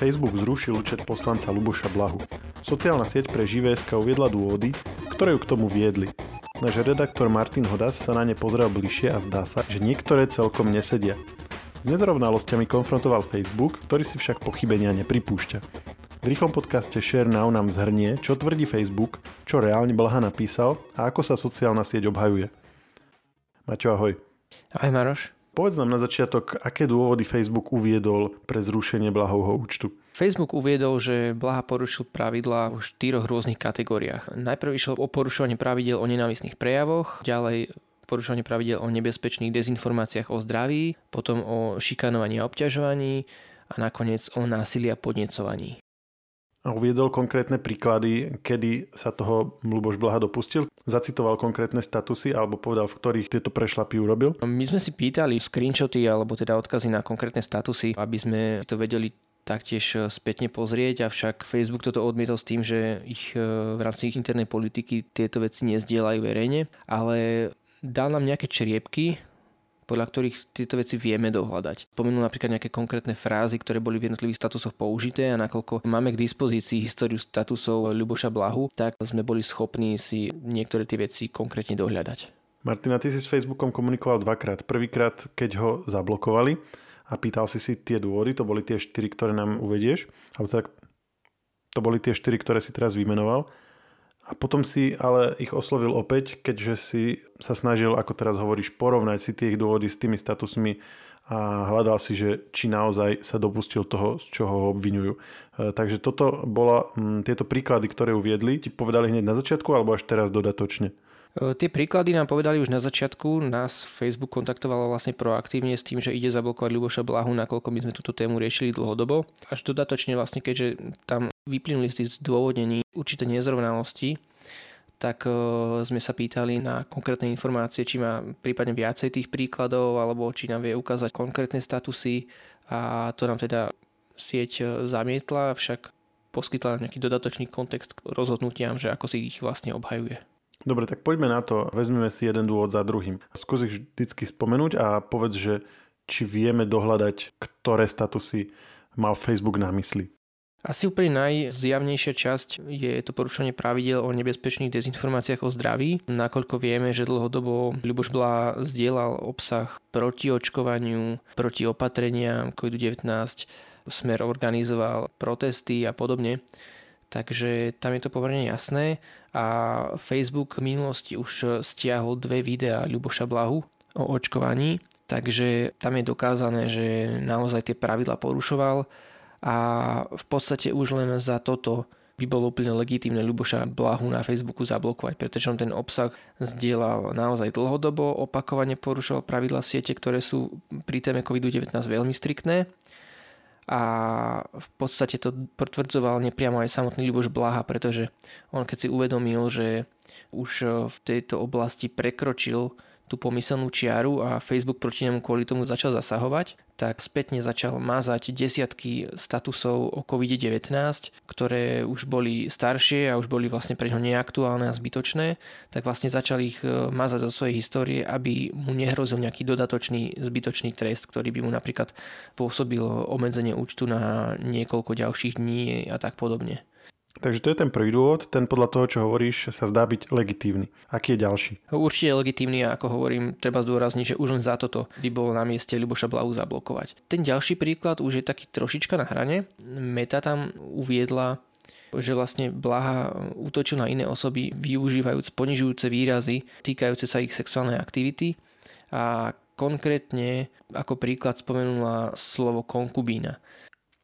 Facebook zrušil účet poslanca Luboša Blahu. Sociálna sieť pre ŽVSK uviedla dôvody, ktoré ju k tomu viedli. Náš redaktor Martin Hodas sa na ne pozrel bližšie a zdá sa, že niektoré celkom nesedia. S nezrovnalosťami konfrontoval Facebook, ktorý si však pochybenia nepripúšťa. V rýchlom podcaste Share nám zhrnie, čo tvrdí Facebook, čo reálne Blaha napísal a ako sa sociálna sieť obhajuje. Maťo, ahoj. Ahoj Maroš. Povedz nám na začiatok, aké dôvody Facebook uviedol pre zrušenie Blahovho účtu. Facebook uviedol, že Blaha porušil pravidlá v štyroch rôznych kategóriách. Najprv išlo o porušovanie pravidel o nenávistných prejavoch, ďalej porušovanie pravidel o nebezpečných dezinformáciách o zdraví, potom o šikanovaní a obťažovaní a nakoniec o násilí a podnecovaní a uviedol konkrétne príklady, kedy sa toho Luboš Blaha dopustil. Zacitoval konkrétne statusy alebo povedal, v ktorých tieto prešlapy urobil. My sme si pýtali screenshoty alebo teda odkazy na konkrétne statusy, aby sme to vedeli taktiež e, spätne pozrieť, avšak Facebook toto odmietol s tým, že ich e, v rámci ich internej politiky tieto veci nezdielajú verejne, ale dal nám nejaké čriepky, podľa ktorých tieto veci vieme dohľadať. Spomenul napríklad nejaké konkrétne frázy, ktoré boli v jednotlivých statusoch použité a nakoľko máme k dispozícii históriu statusov Ľuboša Blahu, tak sme boli schopní si niektoré tie veci konkrétne dohľadať. Martina, ty si s Facebookom komunikoval dvakrát. Prvýkrát, keď ho zablokovali a pýtal si si tie dôvody, to boli tie štyri, ktoré nám uvedieš, alebo tak to boli tie štyri, ktoré si teraz vymenoval. A potom si ale ich oslovil opäť, keďže si sa snažil, ako teraz hovoríš, porovnať si tie dôvody s tými statusmi a hľadal si, že či naozaj sa dopustil toho, z čoho ho obvinujú. E, takže toto bola, tieto príklady, ktoré uviedli, ti povedali hneď na začiatku alebo až teraz dodatočne? E, tie príklady nám povedali už na začiatku, nás Facebook kontaktovalo vlastne proaktívne s tým, že ide zablokovať Ľuboša Blahu, nakoľko my sme túto tému riešili dlhodobo. Až dodatočne vlastne, keďže tam vyplynuli z tých zdôvodnení určité nezrovnalosti, tak e, sme sa pýtali na konkrétne informácie, či má prípadne viacej tých príkladov, alebo či nám vie ukázať konkrétne statusy a to nám teda sieť e, zamietla, však poskytla nejaký dodatočný kontext k rozhodnutiam, že ako si ich vlastne obhajuje. Dobre, tak poďme na to. Vezmeme si jeden dôvod za druhým. Skús ich vždycky spomenúť a povedz, že či vieme dohľadať, ktoré statusy mal Facebook na mysli. Asi úplne najzjavnejšia časť je to porušenie pravidel o nebezpečných dezinformáciách o zdraví, nakoľko vieme, že dlhodobo Ľuboš Blá zdieľal obsah proti očkovaniu, proti opatreniam COVID-19, Smer organizoval protesty a podobne. Takže tam je to pomerne jasné. A Facebook v minulosti už stiahol dve videá Ľuboša Blahu o očkovaní, takže tam je dokázané, že naozaj tie pravidla porušoval a v podstate už len za toto by bolo úplne legitímne Ľuboša Blahu na Facebooku zablokovať, pretože on ten obsah zdieľal naozaj dlhodobo, opakovane porušoval pravidla siete, ktoré sú pri téme COVID-19 veľmi striktné. A v podstate to potvrdzoval nepriamo aj samotný Ľuboš Blaha, pretože on keď si uvedomil, že už v tejto oblasti prekročil tú pomyselnú čiaru a Facebook proti nemu kvôli tomu začal zasahovať, tak spätne začal mazať desiatky statusov o COVID-19, ktoré už boli staršie a už boli vlastne pre neho neaktuálne a zbytočné, tak vlastne začal ich e, mazať zo svojej histórie, aby mu nehrozil nejaký dodatočný zbytočný trest, ktorý by mu napríklad pôsobil obmedzenie účtu na niekoľko ďalších dní a tak podobne. Takže to je ten prvý dôvod, ten podľa toho, čo hovoríš, sa zdá byť legitívny. Aký je ďalší? Určite je legitímny a ako hovorím, treba zdôrazniť, že už len za toto by bolo na mieste Ľuboša Blahu zablokovať. Ten ďalší príklad už je taký trošička na hrane. Meta tam uviedla že vlastne Blaha útočil na iné osoby využívajúc ponižujúce výrazy týkajúce sa ich sexuálnej aktivity a konkrétne ako príklad spomenula slovo konkubína.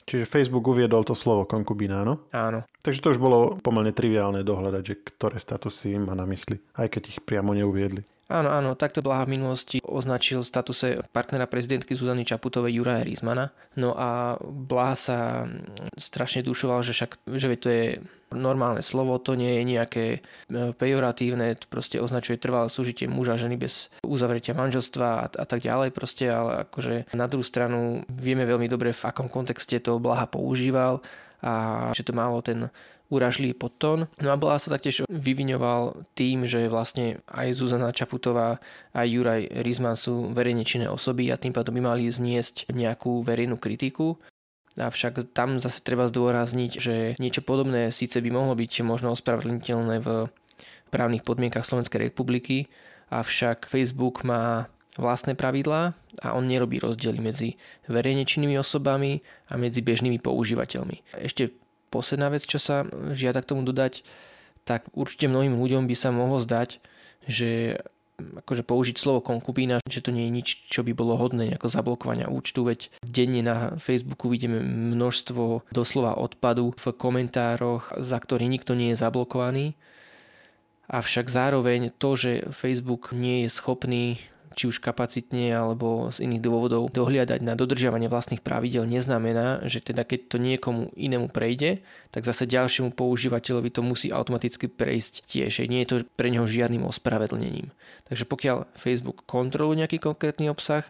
Čiže Facebook uviedol to slovo konkubína, áno? Áno. Takže to už bolo pomerne triviálne dohľadať, že ktoré statusy má na mysli, aj keď ich priamo neuviedli. Áno, áno, takto Blaha v minulosti označil statuse partnera prezidentky Zuzany Čaputovej Juraja Rizmana. No a Blaha sa strašne dušoval, že však že to je normálne slovo, to nie je nejaké e, pejoratívne, to proste označuje trvalé súžitie muža a ženy bez uzavretia manželstva a, a tak ďalej proste, ale akože na druhú stranu vieme veľmi dobre, v akom kontexte to Blaha používal a že to malo ten uražlivý podtón. No a Blas sa taktiež vyviňoval tým, že vlastne aj Zuzana Čaputová a Juraj Rizman sú verejne činné osoby a tým pádom by mali zniesť nejakú verejnú kritiku. Avšak tam zase treba zdôrazniť, že niečo podobné síce by mohlo byť možno ospravedlniteľné v právnych podmienkach Slovenskej republiky, avšak Facebook má vlastné pravidlá a on nerobí rozdiely medzi verejne činnými osobami a medzi bežnými používateľmi. Ešte posledná vec, čo sa žiada k tomu dodať, tak určite mnohým ľuďom by sa mohlo zdať, že akože použiť slovo konkubína, že to nie je nič, čo by bolo hodné ako zablokovania účtu, veď denne na Facebooku vidíme množstvo doslova odpadu v komentároch, za ktorý nikto nie je zablokovaný. Avšak zároveň to, že Facebook nie je schopný či už kapacitne alebo z iných dôvodov dohliadať na dodržiavanie vlastných pravidel neznamená, že teda keď to niekomu inému prejde, tak zase ďalšiemu používateľovi to musí automaticky prejsť tiež. Nie je to pre neho žiadnym ospravedlnením. Takže pokiaľ Facebook kontroluje nejaký konkrétny obsah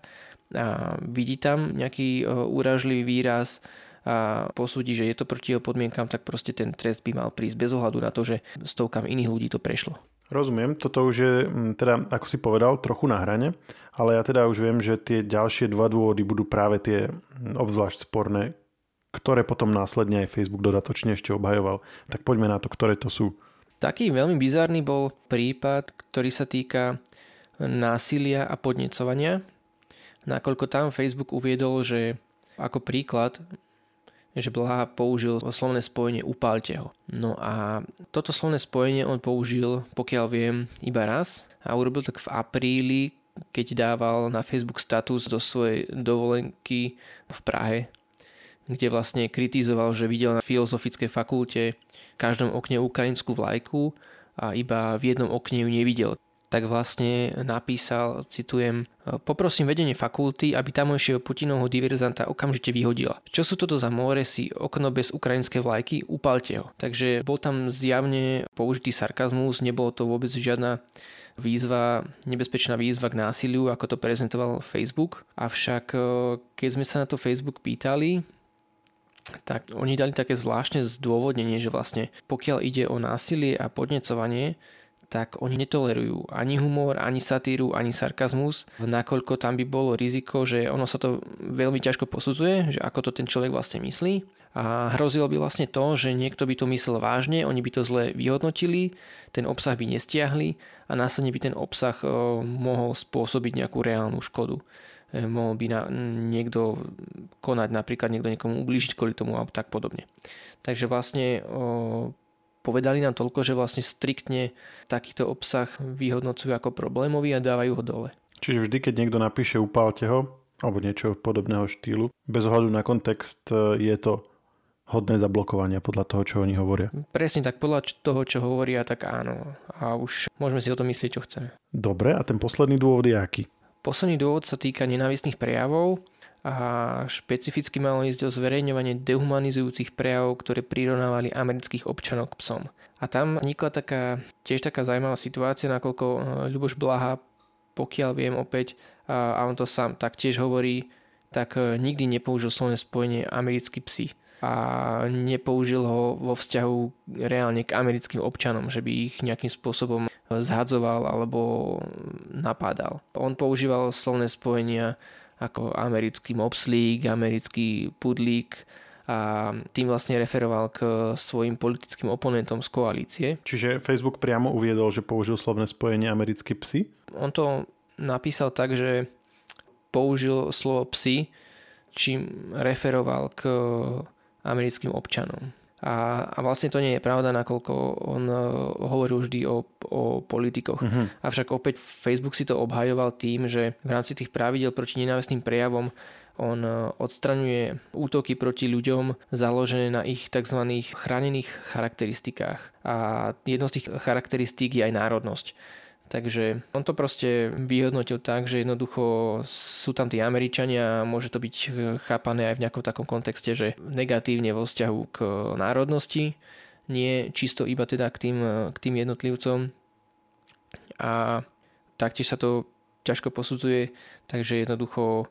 a vidí tam nejaký e, úražlivý výraz, a posúdi, že je to proti jeho podmienkam, tak proste ten trest by mal prísť bez ohľadu na to, že stovkám iných ľudí to prešlo. Rozumiem, toto už je, mm, teda, ako si povedal, trochu na hrane, ale ja teda už viem, že tie ďalšie dva dôvody budú práve tie mm, obzvlášť sporné, ktoré potom následne aj Facebook dodatočne ešte obhajoval. Tak poďme na to, ktoré to sú. Taký veľmi bizárny bol prípad, ktorý sa týka násilia a podnecovania, nakoľko tam Facebook uviedol, že ako príklad že Blaha použil slovné spojenie upálte ho. No a toto slovné spojenie on použil, pokiaľ viem, iba raz a urobil tak v apríli, keď dával na Facebook status do svojej dovolenky v Prahe, kde vlastne kritizoval, že videl na filozofickej fakulte v každom okne ukrajinskú vlajku a iba v jednom okne ju nevidel tak vlastne napísal, citujem, poprosím vedenie fakulty, aby tamojšieho Putinovho diverzanta okamžite vyhodila. Čo sú toto za more si okno bez ukrajinskej vlajky? Upalte ho. Takže bol tam zjavne použitý sarkazmus, nebolo to vôbec žiadna výzva, nebezpečná výzva k násiliu, ako to prezentoval Facebook. Avšak e, keď sme sa na to Facebook pýtali, tak oni dali také zvláštne zdôvodnenie, že vlastne pokiaľ ide o násilie a podnecovanie, tak oni netolerujú ani humor, ani satíru, ani sarkazmus, nakoľko tam by bolo riziko, že ono sa to veľmi ťažko posudzuje, že ako to ten človek vlastne myslí a hrozilo by vlastne to, že niekto by to myslel vážne, oni by to zle vyhodnotili, ten obsah by nestiahli a následne by ten obsah mohol spôsobiť nejakú reálnu škodu. E, mohol by na, niekto konať, napríklad niekto niekomu ublížiť kvôli tomu a tak podobne. Takže vlastne Povedali nám toľko, že vlastne striktne takýto obsah vyhodnocujú ako problémový a dávajú ho dole. Čiže vždy, keď niekto napíše upálte ho, alebo niečo podobného štýlu, bez ohľadu na kontext e, je to hodné zablokovania podľa toho, čo oni hovoria. Presne tak, podľa toho, čo hovoria, tak áno. A už môžeme si o tom myslieť, čo chceme. Dobre, a ten posledný dôvod je aký? Posledný dôvod sa týka nenávistných prejavov a špecificky malo ísť o zverejňovanie dehumanizujúcich prejavov, ktoré prirovnávali amerických občanov k psom. A tam vznikla taká, tiež taká zaujímavá situácia, nakoľko eh, Ľuboš Blaha, pokiaľ viem opäť, a on to sám taktiež hovorí, tak eh, nikdy nepoužil slovné spojenie americký psi a nepoužil ho vo vzťahu reálne k americkým občanom, že by ich nejakým spôsobom zhadzoval alebo napádal. On používal slovné spojenia ako americký mopslík, americký pudlík a tým vlastne referoval k svojim politickým oponentom z koalície. Čiže Facebook priamo uviedol, že použil slovné spojenie americký psi? On to napísal tak, že použil slovo psi, čím referoval k americkým občanom. A, a vlastne to nie je pravda, nakoľko on uh, hovoril vždy o, o politikoch. Uh-huh. Avšak opäť Facebook si to obhajoval tým, že v rámci tých pravidel proti nenávistným prejavom on uh, odstraňuje útoky proti ľuďom založené na ich tzv. chránených charakteristikách. A jednou z tých charakteristík je aj národnosť. Takže on to proste vyhodnotil tak, že jednoducho sú tam tí Američania a môže to byť chápané aj v nejakom takom kontexte, že negatívne vo vzťahu k národnosti, nie čisto iba teda k tým, k tým jednotlivcom. A taktiež sa to ťažko posudzuje, takže jednoducho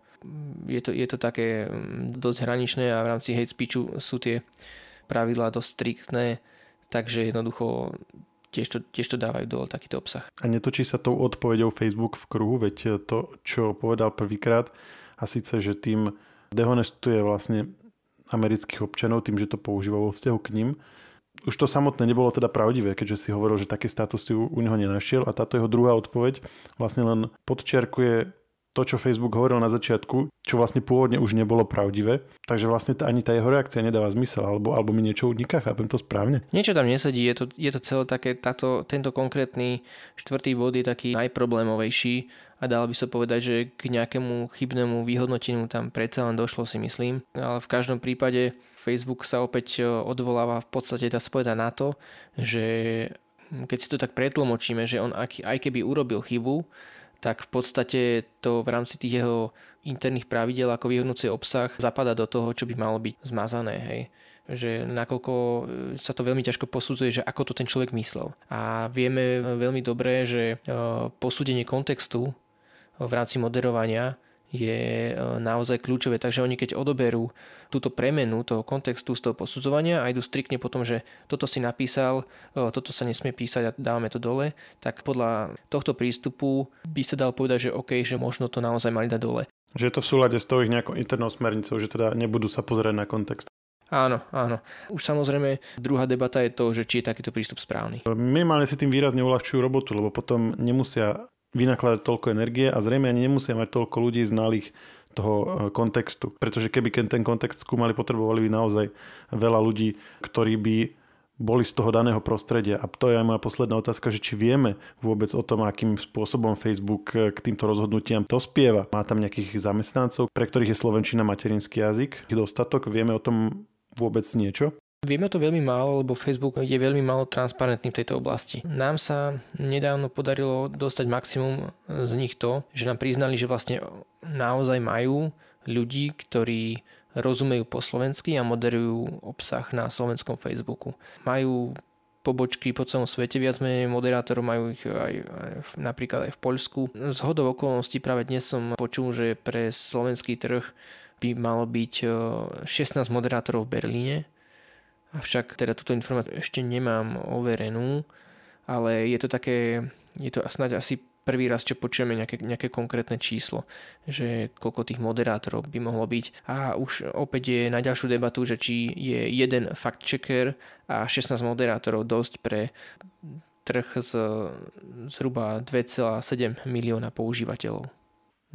je to, je to také dosť hraničné a v rámci hate speechu sú tie pravidlá dosť striktné, takže jednoducho tiež to, tiež to dávajú dole takýto obsah. A netočí sa tou odpovedou Facebook v kruhu, veď to, čo povedal prvýkrát, a síce, že tým dehonestuje vlastne amerických občanov tým, že to používa vo vzťahu k ním. Už to samotné nebolo teda pravdivé, keďže si hovoril, že také statusy u, u neho nenašiel a táto jeho druhá odpoveď vlastne len podčiarkuje to, čo Facebook hovoril na začiatku, čo vlastne pôvodne už nebolo pravdivé. Takže vlastne tá, ani tá jeho reakcia nedáva zmysel, alebo, alebo mi niečo uniká, chápem to správne? Niečo tam nesedí, je to, je to celé také, táto, tento konkrétny štvrtý bod je taký najproblémovejší a dalo by sa povedať, že k nejakému chybnému vyhodnoteniu tam predsa len došlo si myslím. Ale v každom prípade Facebook sa opäť e, odvoláva v podstate dá sa na to, že keď si to tak pretlmočíme, že on aj keby urobil chybu, tak v podstate to v rámci tých jeho interných pravidel, ako vyhodnúci obsah, zapada do toho, čo by malo byť zmazané. Hej že nakoľko e, sa to veľmi ťažko posudzuje, že ako to ten človek myslel. A vieme veľmi dobre, že e, posúdenie kontextu v rámci moderovania je e, naozaj kľúčové. Takže oni keď odoberú túto premenu toho kontextu z toho posudzovania a idú striktne potom, že toto si napísal, e, toto sa nesmie písať a dávame to dole, tak podľa tohto prístupu by sa dal povedať, že OK, že možno to naozaj mali dať dole. Že je to v súlade s tou ich nejakou internou smernicou, že teda nebudú sa pozerať na kontext. Áno, áno. Už samozrejme druhá debata je to, že či je takýto prístup správny. Minimálne si tým výrazne uľahčujú robotu, lebo potom nemusia vynakladať toľko energie a zrejme ani nemusia mať toľko ľudí znalých toho e, kontextu. Pretože keby ten kontext skúmali, potrebovali by naozaj veľa ľudí, ktorí by boli z toho daného prostredia. A to je aj moja posledná otázka, že či vieme vôbec o tom, akým spôsobom Facebook e, k týmto rozhodnutiam dospieva. Má tam nejakých zamestnancov, pre ktorých je slovenčina materinský jazyk. Dostatok, vieme o tom vôbec niečo? Vieme to veľmi málo, lebo Facebook je veľmi málo transparentný v tejto oblasti. Nám sa nedávno podarilo dostať maximum z nich to, že nám priznali, že vlastne naozaj majú ľudí, ktorí rozumejú po slovensky a moderujú obsah na slovenskom Facebooku. Majú pobočky po celom svete, viac menej moderátorov majú ich aj, aj napríklad aj v Poľsku. Z hodov okolností práve dnes som počul, že pre slovenský trh by malo byť 16 moderátorov v Berlíne, Avšak teda túto informáciu ešte nemám overenú, ale je to také, je to snáď asi prvý raz, čo počujeme nejaké, nejaké konkrétne číslo, že koľko tých moderátorov by mohlo byť. A už opäť je na ďalšiu debatu, že či je jeden fact-checker a 16 moderátorov dosť pre trh z zhruba 2,7 milióna používateľov.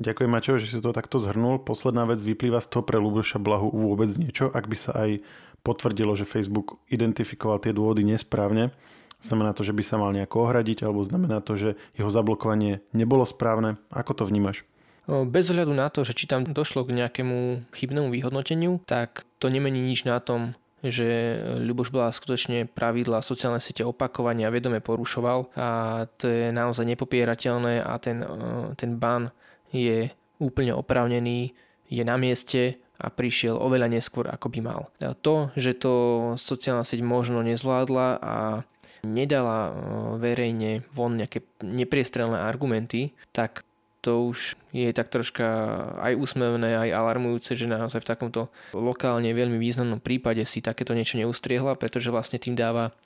Ďakujem Maťo, že si to takto zhrnul. Posledná vec vyplýva z toho pre Luboša Blahu vôbec niečo, ak by sa aj potvrdilo, že Facebook identifikoval tie dôvody nesprávne. Znamená to, že by sa mal nejako ohradiť, alebo znamená to, že jeho zablokovanie nebolo správne. Ako to vnímaš? Bez ohľadu na to, že či tam došlo k nejakému chybnému vyhodnoteniu, tak to nemení nič na tom, že Ľuboš bola skutočne pravidla sociálne siete opakovania vedome porušoval a to je naozaj nepopierateľné a ten, ten ban je úplne oprávnený, je na mieste a prišiel oveľa neskôr, ako by mal. To, že to sociálna sieť možno nezvládla a nedala e, verejne von nejaké nepriestrelné argumenty, tak to už je tak troška aj úsmevné, aj alarmujúce, že naozaj v takomto lokálne veľmi významnom prípade si takéto niečo neustriehla, pretože vlastne tým dáva,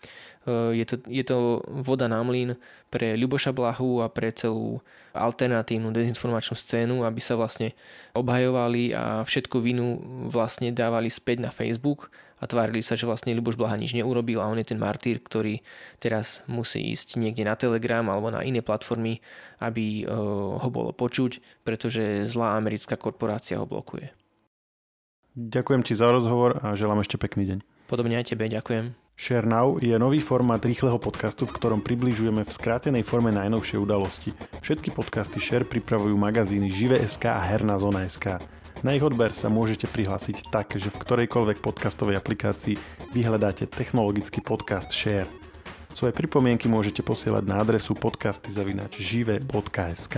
e, je to, je to voda na mlyn pre Ľuboša Blahu a pre celú alternatívnu dezinformačnú scénu, aby sa vlastne obhajovali a všetku vinu vlastne dávali späť na Facebook a tvárili sa, že vlastne Ľuboš Blaha nič neurobil a on je ten martýr, ktorý teraz musí ísť niekde na Telegram alebo na iné platformy, aby eh, ho bolo počuť, pretože zlá americká korporácia ho blokuje. Ďakujem ti za rozhovor a želám ešte pekný deň. Podobne aj tebe, ďakujem. Share Now je nový formát rýchleho podcastu, v ktorom približujeme v skrátenej forme najnovšie udalosti. Všetky podcasty Share pripravujú magazíny Žive.sk a Herná zona.sk. Na ich odber sa môžete prihlásiť tak, že v ktorejkoľvek podcastovej aplikácii vyhľadáte technologický podcast Share. Svoje pripomienky môžete posielať na adresu podcasty.žive.sk.